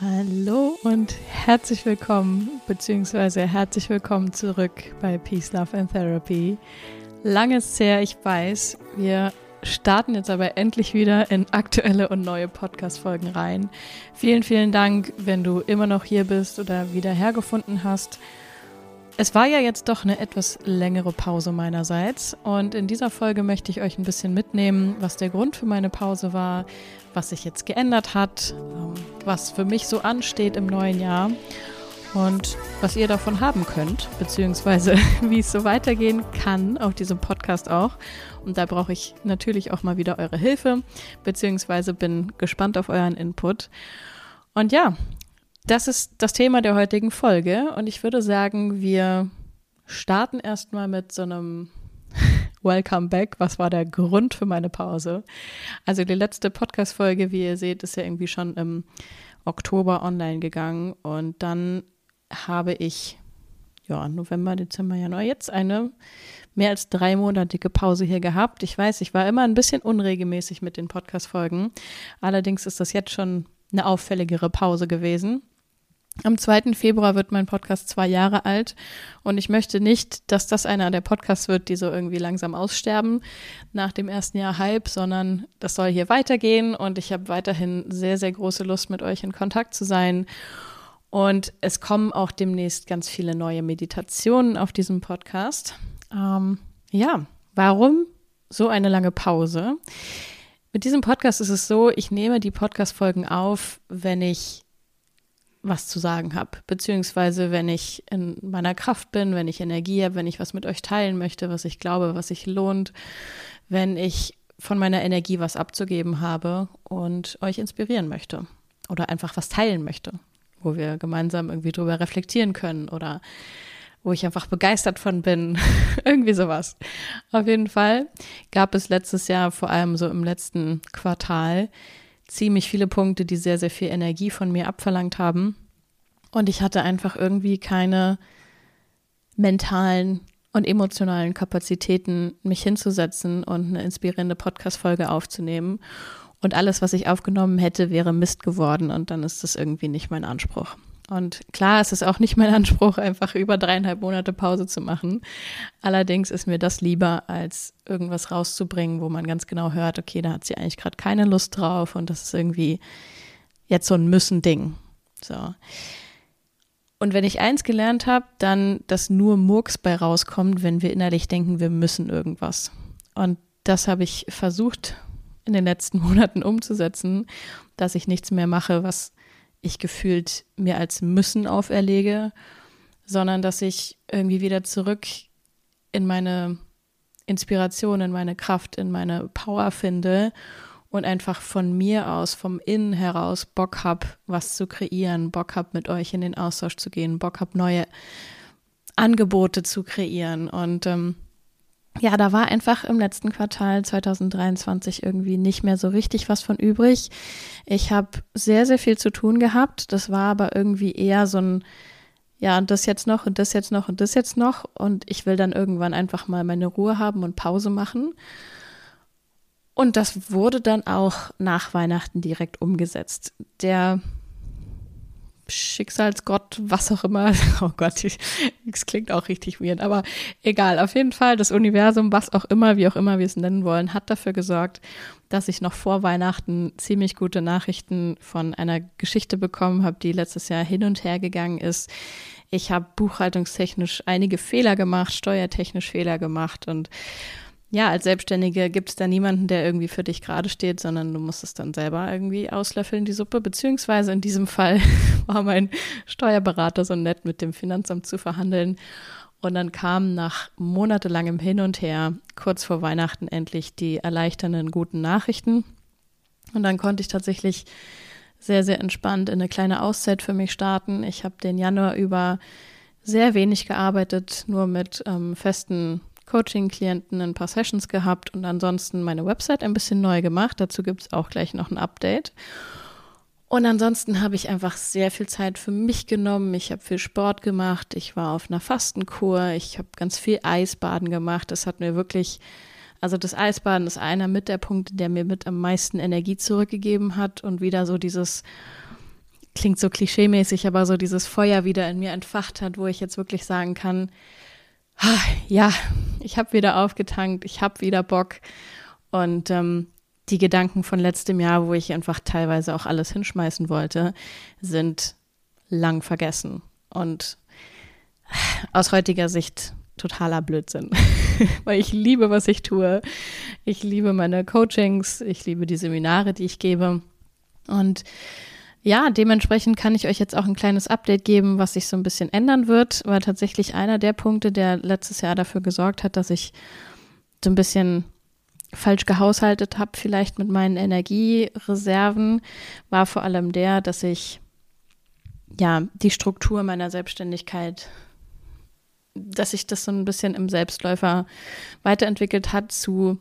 Hallo und herzlich willkommen, beziehungsweise herzlich willkommen zurück bei Peace, Love and Therapy. Lange ist her, ich weiß. Wir starten jetzt aber endlich wieder in aktuelle und neue Podcast-Folgen rein. Vielen, vielen Dank, wenn du immer noch hier bist oder wieder hergefunden hast. Es war ja jetzt doch eine etwas längere Pause meinerseits und in dieser Folge möchte ich euch ein bisschen mitnehmen, was der Grund für meine Pause war, was sich jetzt geändert hat, ähm, was für mich so ansteht im neuen Jahr und was ihr davon haben könnt, beziehungsweise wie es so weitergehen kann auf diesem Podcast auch. Und da brauche ich natürlich auch mal wieder eure Hilfe, beziehungsweise bin gespannt auf euren Input. Und ja, das ist das Thema der heutigen Folge und ich würde sagen, wir starten erstmal mit so einem Welcome back. Was war der Grund für meine Pause? Also die letzte Podcast-Folge, wie ihr seht, ist ja irgendwie schon im Oktober online gegangen und dann habe ich ja, November, Dezember, Januar, jetzt eine mehr als dreimonatige Pause hier gehabt. Ich weiß, ich war immer ein bisschen unregelmäßig mit den Podcast-Folgen. Allerdings ist das jetzt schon eine auffälligere Pause gewesen. Am 2. Februar wird mein Podcast zwei Jahre alt und ich möchte nicht, dass das einer der Podcasts wird, die so irgendwie langsam aussterben nach dem ersten Jahr halb, sondern das soll hier weitergehen und ich habe weiterhin sehr, sehr große Lust, mit euch in Kontakt zu sein. Und es kommen auch demnächst ganz viele neue Meditationen auf diesem Podcast. Ähm, ja, warum so eine lange Pause? Mit diesem Podcast ist es so, ich nehme die Podcast-Folgen auf, wenn ich was zu sagen habe, beziehungsweise wenn ich in meiner Kraft bin, wenn ich Energie habe, wenn ich was mit euch teilen möchte, was ich glaube, was sich lohnt, wenn ich von meiner Energie was abzugeben habe und euch inspirieren möchte oder einfach was teilen möchte, wo wir gemeinsam irgendwie drüber reflektieren können oder wo ich einfach begeistert von bin, irgendwie sowas. Auf jeden Fall gab es letztes Jahr, vor allem so im letzten Quartal, ziemlich viele Punkte, die sehr, sehr viel Energie von mir abverlangt haben. Und ich hatte einfach irgendwie keine mentalen und emotionalen Kapazitäten, mich hinzusetzen und eine inspirierende Podcast-Folge aufzunehmen. Und alles, was ich aufgenommen hätte, wäre Mist geworden. Und dann ist das irgendwie nicht mein Anspruch. Und klar, es ist auch nicht mein Anspruch, einfach über dreieinhalb Monate Pause zu machen. Allerdings ist mir das lieber, als irgendwas rauszubringen, wo man ganz genau hört, okay, da hat sie eigentlich gerade keine Lust drauf und das ist irgendwie jetzt so ein Müssen-Ding. So. Und wenn ich eins gelernt habe, dann, dass nur Murks bei rauskommt, wenn wir innerlich denken, wir müssen irgendwas. Und das habe ich versucht in den letzten Monaten umzusetzen, dass ich nichts mehr mache, was ich gefühlt mir als Müssen auferlege, sondern dass ich irgendwie wieder zurück in meine Inspiration, in meine Kraft, in meine Power finde und einfach von mir aus, vom Innen heraus Bock habe, was zu kreieren, Bock habe, mit euch in den Austausch zu gehen, Bock habe, neue Angebote zu kreieren. Und ähm, ja, da war einfach im letzten Quartal 2023 irgendwie nicht mehr so richtig was von übrig. Ich habe sehr, sehr viel zu tun gehabt. Das war aber irgendwie eher so ein, ja, und das jetzt noch und das jetzt noch und das jetzt noch. Und ich will dann irgendwann einfach mal meine Ruhe haben und Pause machen. Und das wurde dann auch nach Weihnachten direkt umgesetzt. Der Schicksalsgott, was auch immer. Oh Gott, das klingt auch richtig weird, aber egal. Auf jeden Fall, das Universum, was auch immer, wie auch immer wir es nennen wollen, hat dafür gesorgt, dass ich noch vor Weihnachten ziemlich gute Nachrichten von einer Geschichte bekommen habe, die letztes Jahr hin und her gegangen ist. Ich habe buchhaltungstechnisch einige Fehler gemacht, steuertechnisch Fehler gemacht und ja, als Selbstständige gibt es da niemanden, der irgendwie für dich gerade steht, sondern du musst es dann selber irgendwie auslöffeln, die Suppe. Beziehungsweise in diesem Fall war mein Steuerberater so nett, mit dem Finanzamt zu verhandeln. Und dann kamen nach monatelangem Hin und Her kurz vor Weihnachten endlich die erleichternden guten Nachrichten. Und dann konnte ich tatsächlich sehr, sehr entspannt in eine kleine Auszeit für mich starten. Ich habe den Januar über sehr wenig gearbeitet, nur mit ähm, festen Coaching-Klienten ein paar Sessions gehabt und ansonsten meine Website ein bisschen neu gemacht. Dazu gibt es auch gleich noch ein Update. Und ansonsten habe ich einfach sehr viel Zeit für mich genommen. Ich habe viel Sport gemacht. Ich war auf einer Fastenkur. Ich habe ganz viel Eisbaden gemacht. Das hat mir wirklich, also das Eisbaden ist einer mit der Punkte, der mir mit am meisten Energie zurückgegeben hat und wieder so dieses klingt so klischeemäßig, aber so dieses Feuer wieder in mir entfacht hat, wo ich jetzt wirklich sagen kann, ja, ich habe wieder aufgetankt, ich habe wieder Bock. Und ähm, die Gedanken von letztem Jahr, wo ich einfach teilweise auch alles hinschmeißen wollte, sind lang vergessen und aus heutiger Sicht totaler Blödsinn, weil ich liebe, was ich tue. Ich liebe meine Coachings, ich liebe die Seminare, die ich gebe. Und ja, dementsprechend kann ich euch jetzt auch ein kleines Update geben, was sich so ein bisschen ändern wird, weil tatsächlich einer der Punkte, der letztes Jahr dafür gesorgt hat, dass ich so ein bisschen falsch gehaushaltet habe, vielleicht mit meinen Energiereserven, war vor allem der, dass ich ja die Struktur meiner Selbstständigkeit, dass sich das so ein bisschen im Selbstläufer weiterentwickelt hat zu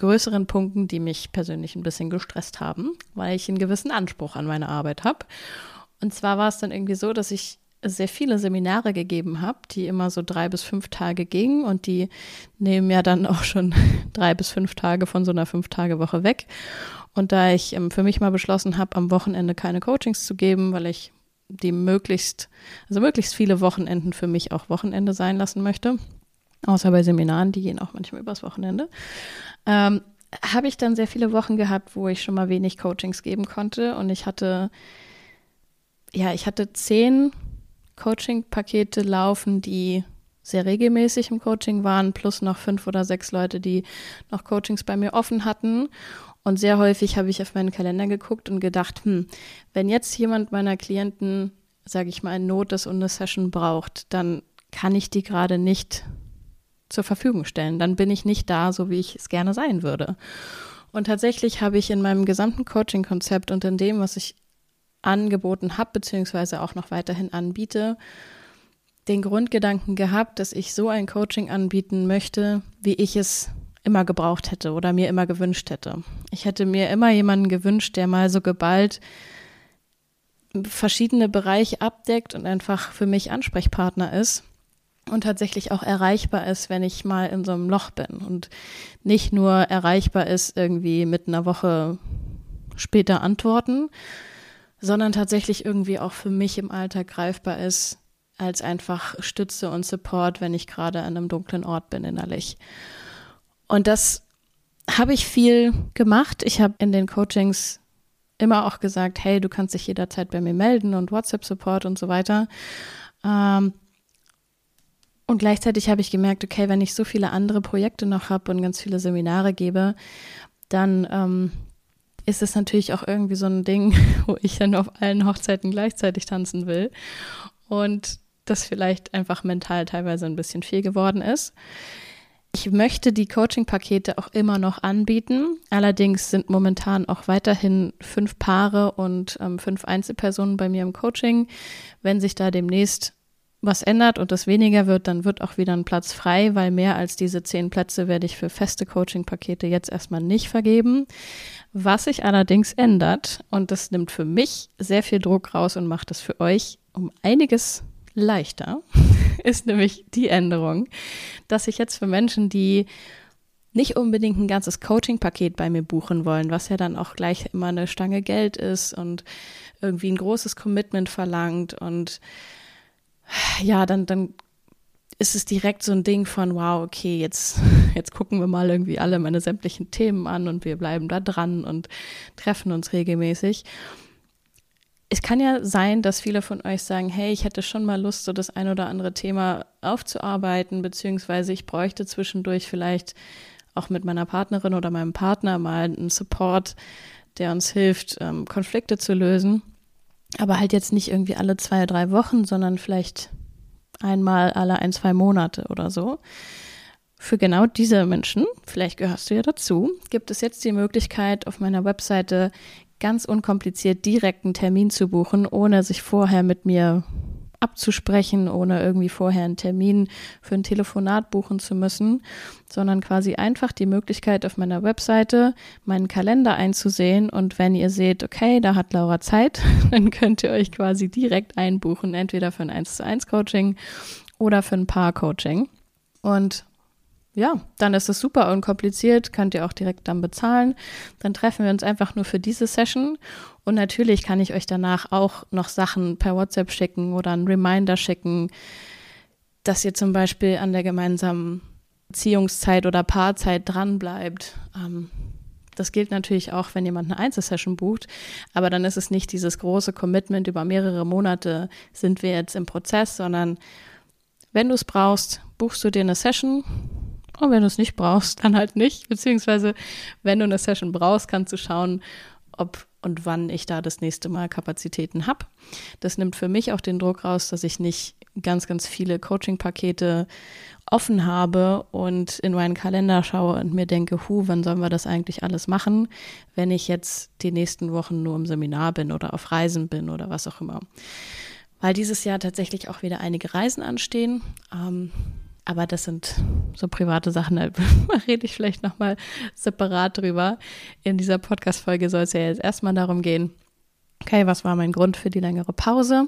größeren Punkten, die mich persönlich ein bisschen gestresst haben, weil ich einen gewissen Anspruch an meine Arbeit habe. Und zwar war es dann irgendwie so, dass ich sehr viele Seminare gegeben habe, die immer so drei bis fünf Tage gingen und die nehmen ja dann auch schon drei bis fünf Tage von so einer Fünf-Tage-Woche weg. Und da ich ähm, für mich mal beschlossen habe, am Wochenende keine Coachings zu geben, weil ich die möglichst, also möglichst viele Wochenenden für mich auch Wochenende sein lassen möchte, außer bei Seminaren, die gehen auch manchmal übers Wochenende, ähm, habe ich dann sehr viele Wochen gehabt, wo ich schon mal wenig Coachings geben konnte und ich hatte, ja, ich hatte zehn Coaching-Pakete laufen, die sehr regelmäßig im Coaching waren, plus noch fünf oder sechs Leute, die noch Coachings bei mir offen hatten. Und sehr häufig habe ich auf meinen Kalender geguckt und gedacht, hm, wenn jetzt jemand meiner Klienten, sage ich mal, ein Not ist und eine Session braucht, dann kann ich die gerade nicht zur Verfügung stellen. Dann bin ich nicht da, so wie ich es gerne sein würde. Und tatsächlich habe ich in meinem gesamten Coaching-Konzept und in dem, was ich angeboten habe, beziehungsweise auch noch weiterhin anbiete, den Grundgedanken gehabt, dass ich so ein Coaching anbieten möchte, wie ich es immer gebraucht hätte oder mir immer gewünscht hätte. Ich hätte mir immer jemanden gewünscht, der mal so geballt verschiedene Bereiche abdeckt und einfach für mich Ansprechpartner ist und tatsächlich auch erreichbar ist, wenn ich mal in so einem Loch bin und nicht nur erreichbar ist irgendwie mit einer Woche später antworten, sondern tatsächlich irgendwie auch für mich im Alltag greifbar ist, als einfach Stütze und Support, wenn ich gerade an einem dunklen Ort bin innerlich. Und das habe ich viel gemacht. Ich habe in den Coachings immer auch gesagt, hey, du kannst dich jederzeit bei mir melden und WhatsApp-Support und so weiter. Ähm, und gleichzeitig habe ich gemerkt, okay, wenn ich so viele andere Projekte noch habe und ganz viele Seminare gebe, dann ähm, ist es natürlich auch irgendwie so ein Ding, wo ich dann auf allen Hochzeiten gleichzeitig tanzen will. Und das vielleicht einfach mental teilweise ein bisschen viel geworden ist. Ich möchte die Coaching-Pakete auch immer noch anbieten. Allerdings sind momentan auch weiterhin fünf Paare und ähm, fünf Einzelpersonen bei mir im Coaching. Wenn sich da demnächst was ändert und das weniger wird, dann wird auch wieder ein Platz frei, weil mehr als diese zehn Plätze werde ich für feste Coaching-Pakete jetzt erstmal nicht vergeben. Was sich allerdings ändert, und das nimmt für mich sehr viel Druck raus und macht es für euch um einiges leichter, ist nämlich die Änderung, dass ich jetzt für Menschen, die nicht unbedingt ein ganzes Coaching-Paket bei mir buchen wollen, was ja dann auch gleich immer eine Stange Geld ist und irgendwie ein großes Commitment verlangt und ja, dann, dann ist es direkt so ein Ding von, wow, okay, jetzt, jetzt gucken wir mal irgendwie alle meine sämtlichen Themen an und wir bleiben da dran und treffen uns regelmäßig. Es kann ja sein, dass viele von euch sagen, hey, ich hätte schon mal Lust, so das ein oder andere Thema aufzuarbeiten, beziehungsweise ich bräuchte zwischendurch vielleicht auch mit meiner Partnerin oder meinem Partner mal einen Support, der uns hilft, ähm, Konflikte zu lösen. Aber halt jetzt nicht irgendwie alle zwei, drei Wochen, sondern vielleicht einmal alle ein, zwei Monate oder so. Für genau diese Menschen, vielleicht gehörst du ja dazu, gibt es jetzt die Möglichkeit, auf meiner Webseite ganz unkompliziert direkt einen Termin zu buchen, ohne sich vorher mit mir abzusprechen, ohne irgendwie vorher einen Termin für ein Telefonat buchen zu müssen, sondern quasi einfach die Möglichkeit auf meiner Webseite meinen Kalender einzusehen und wenn ihr seht, okay, da hat Laura Zeit, dann könnt ihr euch quasi direkt einbuchen, entweder für ein 1 zu 1 Coaching oder für ein Paar Coaching. Und ja, dann ist es super unkompliziert, könnt ihr auch direkt dann bezahlen. Dann treffen wir uns einfach nur für diese Session. Und natürlich kann ich euch danach auch noch Sachen per WhatsApp schicken oder einen Reminder schicken, dass ihr zum Beispiel an der gemeinsamen Beziehungszeit oder Paarzeit dranbleibt. Ähm, das gilt natürlich auch, wenn jemand eine Einzelsession bucht, aber dann ist es nicht dieses große Commitment über mehrere Monate, sind wir jetzt im Prozess, sondern wenn du es brauchst, buchst du dir eine Session und wenn du es nicht brauchst, dann halt nicht. Beziehungsweise, wenn du eine Session brauchst, kannst du schauen, ob und wann ich da das nächste Mal Kapazitäten habe. Das nimmt für mich auch den Druck raus, dass ich nicht ganz, ganz viele Coaching-Pakete offen habe und in meinen Kalender schaue und mir denke, hu, wann sollen wir das eigentlich alles machen, wenn ich jetzt die nächsten Wochen nur im Seminar bin oder auf Reisen bin oder was auch immer. Weil dieses Jahr tatsächlich auch wieder einige Reisen anstehen. Ähm, aber das sind so private Sachen, da rede ich vielleicht nochmal separat drüber. In dieser Podcast-Folge soll es ja jetzt erstmal darum gehen, okay, was war mein Grund für die längere Pause?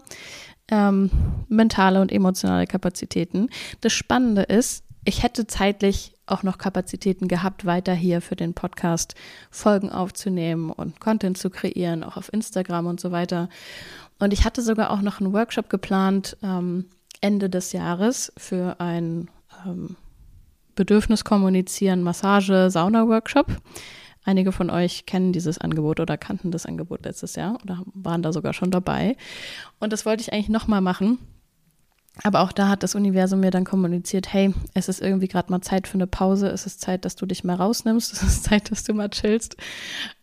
Ähm, mentale und emotionale Kapazitäten. Das Spannende ist, ich hätte zeitlich auch noch Kapazitäten gehabt, weiter hier für den Podcast Folgen aufzunehmen und Content zu kreieren, auch auf Instagram und so weiter. Und ich hatte sogar auch noch einen Workshop geplant, ähm, Ende des Jahres für ein ähm, Bedürfnis kommunizieren, Massage, Sauna-Workshop. Einige von euch kennen dieses Angebot oder kannten das Angebot letztes Jahr oder waren da sogar schon dabei. Und das wollte ich eigentlich nochmal machen. Aber auch da hat das Universum mir dann kommuniziert, hey, es ist irgendwie gerade mal Zeit für eine Pause, es ist Zeit, dass du dich mal rausnimmst, es ist Zeit, dass du mal chillst,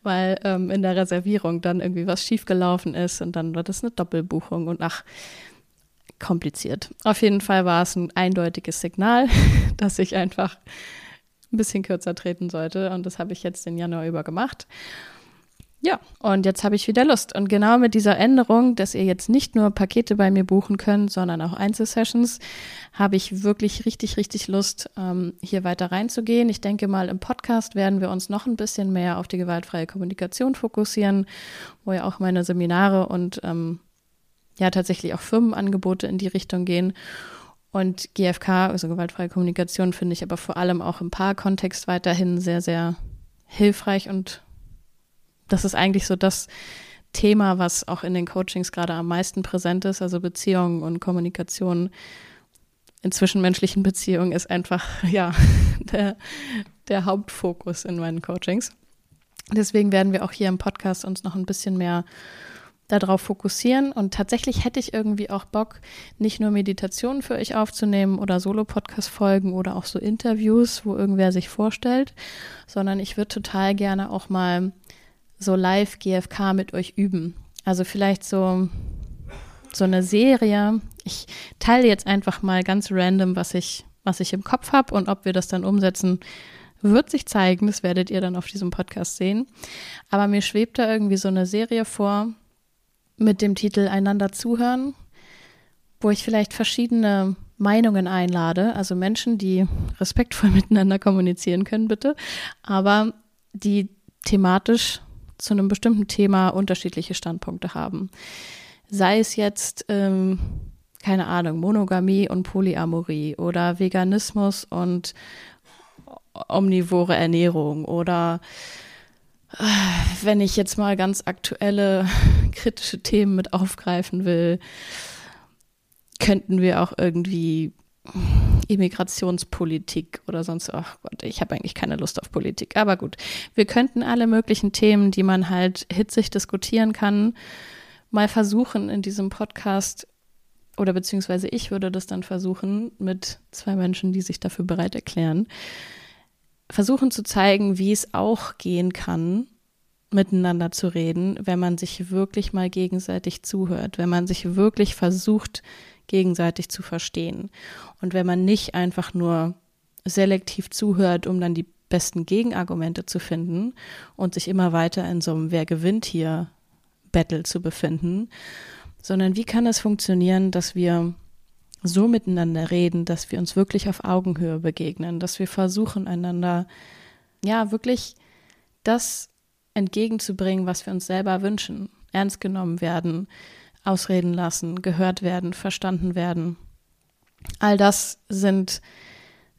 weil ähm, in der Reservierung dann irgendwie was schiefgelaufen ist und dann war das eine Doppelbuchung und ach, kompliziert. Auf jeden Fall war es ein eindeutiges Signal, dass ich einfach ein bisschen kürzer treten sollte. Und das habe ich jetzt den Januar über gemacht. Ja, und jetzt habe ich wieder Lust. Und genau mit dieser Änderung, dass ihr jetzt nicht nur Pakete bei mir buchen könnt, sondern auch Einzelsessions, habe ich wirklich richtig, richtig Lust, ähm, hier weiter reinzugehen. Ich denke mal, im Podcast werden wir uns noch ein bisschen mehr auf die gewaltfreie Kommunikation fokussieren, wo ja auch meine Seminare und ähm, ja tatsächlich auch Firmenangebote in die Richtung gehen. Und GFK, also gewaltfreie Kommunikation, finde ich aber vor allem auch im Paarkontext weiterhin sehr, sehr hilfreich. Und das ist eigentlich so das Thema, was auch in den Coachings gerade am meisten präsent ist. Also Beziehungen und Kommunikation in zwischenmenschlichen Beziehungen ist einfach, ja, der, der Hauptfokus in meinen Coachings. Deswegen werden wir auch hier im Podcast uns noch ein bisschen mehr darauf fokussieren. Und tatsächlich hätte ich irgendwie auch Bock, nicht nur Meditationen für euch aufzunehmen oder Solo-Podcast-Folgen oder auch so Interviews, wo irgendwer sich vorstellt, sondern ich würde total gerne auch mal so live GFK mit euch üben. Also vielleicht so, so eine Serie. Ich teile jetzt einfach mal ganz random, was ich, was ich im Kopf habe und ob wir das dann umsetzen, wird sich zeigen. Das werdet ihr dann auf diesem Podcast sehen. Aber mir schwebt da irgendwie so eine Serie vor, mit dem Titel Einander zuhören, wo ich vielleicht verschiedene Meinungen einlade, also Menschen, die respektvoll miteinander kommunizieren können, bitte, aber die thematisch zu einem bestimmten Thema unterschiedliche Standpunkte haben. Sei es jetzt, ähm, keine Ahnung, Monogamie und Polyamorie oder Veganismus und omnivore Ernährung oder wenn ich jetzt mal ganz aktuelle kritische Themen mit aufgreifen will, könnten wir auch irgendwie Immigrationspolitik oder sonst, ach Gott, ich habe eigentlich keine Lust auf Politik. Aber gut, wir könnten alle möglichen Themen, die man halt hitzig diskutieren kann, mal versuchen in diesem Podcast oder beziehungsweise ich würde das dann versuchen mit zwei Menschen, die sich dafür bereit erklären, versuchen zu zeigen, wie es auch gehen kann, miteinander zu reden, wenn man sich wirklich mal gegenseitig zuhört, wenn man sich wirklich versucht, gegenseitig zu verstehen. Und wenn man nicht einfach nur selektiv zuhört, um dann die besten Gegenargumente zu finden und sich immer weiter in so einem Wer gewinnt hier Battle zu befinden, sondern wie kann es funktionieren, dass wir so miteinander reden, dass wir uns wirklich auf Augenhöhe begegnen, dass wir versuchen, einander ja wirklich das entgegenzubringen, was wir uns selber wünschen, ernst genommen werden, ausreden lassen, gehört werden, verstanden werden. All das sind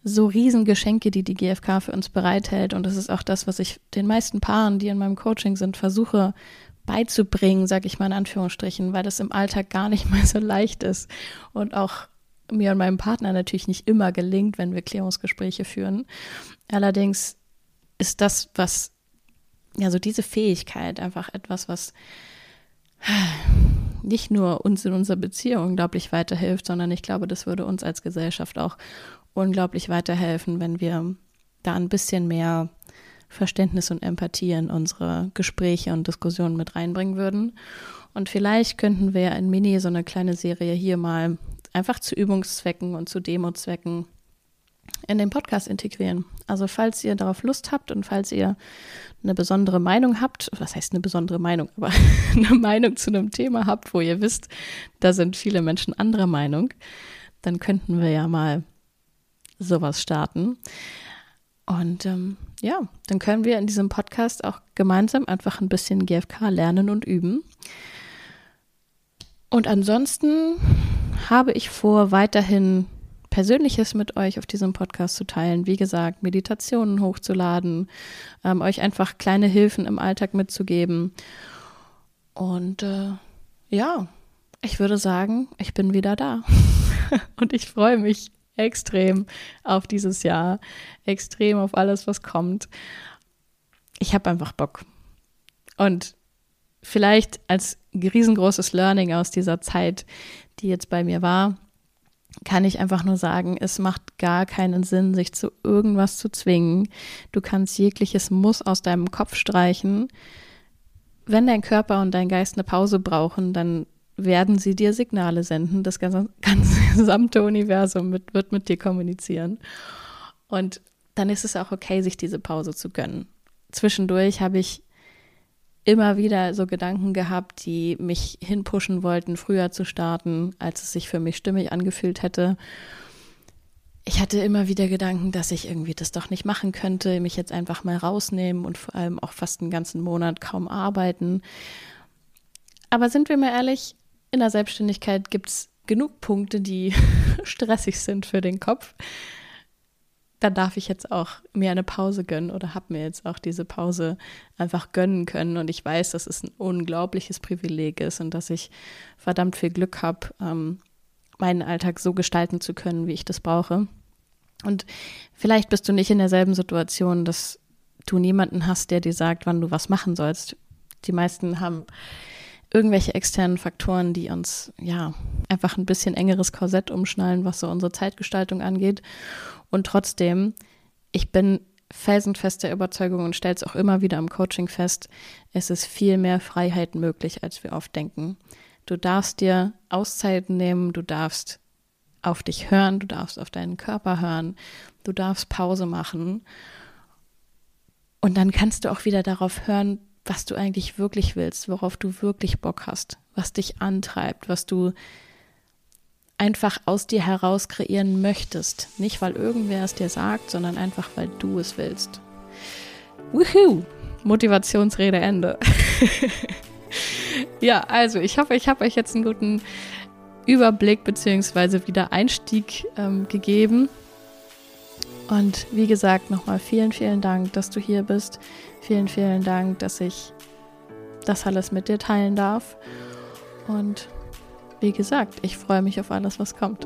so Riesengeschenke, die die GfK für uns bereithält. Und das ist auch das, was ich den meisten Paaren, die in meinem Coaching sind, versuche beizubringen, sage ich mal in Anführungsstrichen, weil das im Alltag gar nicht mal so leicht ist und auch mir und meinem Partner natürlich nicht immer gelingt, wenn wir Klärungsgespräche führen. Allerdings ist das, was, ja, so diese Fähigkeit einfach etwas, was nicht nur uns in unserer Beziehung unglaublich weiterhilft, sondern ich glaube, das würde uns als Gesellschaft auch unglaublich weiterhelfen, wenn wir da ein bisschen mehr Verständnis und Empathie in unsere Gespräche und Diskussionen mit reinbringen würden. Und vielleicht könnten wir in Mini so eine kleine Serie hier mal einfach zu Übungszwecken und zu Demozwecken in den Podcast integrieren. Also falls ihr darauf Lust habt und falls ihr eine besondere Meinung habt, was heißt eine besondere Meinung, aber eine Meinung zu einem Thema habt, wo ihr wisst, da sind viele Menschen anderer Meinung, dann könnten wir ja mal sowas starten. Und ähm, ja, dann können wir in diesem Podcast auch gemeinsam einfach ein bisschen GFK lernen und üben. Und ansonsten habe ich vor, weiterhin Persönliches mit euch auf diesem Podcast zu teilen. Wie gesagt, Meditationen hochzuladen, ähm, euch einfach kleine Hilfen im Alltag mitzugeben. Und äh, ja, ich würde sagen, ich bin wieder da. Und ich freue mich extrem auf dieses Jahr, extrem auf alles, was kommt. Ich habe einfach Bock. Und vielleicht als riesengroßes Learning aus dieser Zeit, die jetzt bei mir war, kann ich einfach nur sagen, es macht gar keinen Sinn, sich zu irgendwas zu zwingen. Du kannst jegliches Muss aus deinem Kopf streichen. Wenn dein Körper und dein Geist eine Pause brauchen, dann werden sie dir Signale senden. Das ganze, ganze gesamte Universum mit, wird mit dir kommunizieren. Und dann ist es auch okay, sich diese Pause zu gönnen. Zwischendurch habe ich immer wieder so Gedanken gehabt, die mich hinpushen wollten, früher zu starten, als es sich für mich stimmig angefühlt hätte. Ich hatte immer wieder Gedanken, dass ich irgendwie das doch nicht machen könnte, mich jetzt einfach mal rausnehmen und vor allem auch fast einen ganzen Monat kaum arbeiten. Aber sind wir mal ehrlich, in der Selbstständigkeit gibt es genug Punkte, die stressig sind für den Kopf. Da darf ich jetzt auch mir eine Pause gönnen oder habe mir jetzt auch diese Pause einfach gönnen können. Und ich weiß, dass es ein unglaubliches Privileg ist und dass ich verdammt viel Glück habe, ähm, meinen Alltag so gestalten zu können, wie ich das brauche. Und vielleicht bist du nicht in derselben Situation, dass du niemanden hast, der dir sagt, wann du was machen sollst. Die meisten haben irgendwelche externen Faktoren, die uns ja einfach ein bisschen engeres Korsett umschnallen, was so unsere Zeitgestaltung angeht. Und trotzdem, ich bin felsenfest der Überzeugung und stelle es auch immer wieder im Coaching fest, es ist viel mehr Freiheit möglich, als wir oft denken. Du darfst dir Auszeiten nehmen, du darfst auf dich hören, du darfst auf deinen Körper hören, du darfst Pause machen. Und dann kannst du auch wieder darauf hören, was du eigentlich wirklich willst, worauf du wirklich Bock hast, was dich antreibt, was du einfach aus dir heraus kreieren möchtest. Nicht, weil irgendwer es dir sagt, sondern einfach, weil du es willst. Woohoo! Motivationsrede Ende. ja, also ich hoffe, ich habe euch jetzt einen guten Überblick bzw. wieder Einstieg ähm, gegeben. Und wie gesagt, nochmal vielen, vielen Dank, dass du hier bist. Vielen, vielen Dank, dass ich das alles mit dir teilen darf. Und wie gesagt, ich freue mich auf alles, was kommt.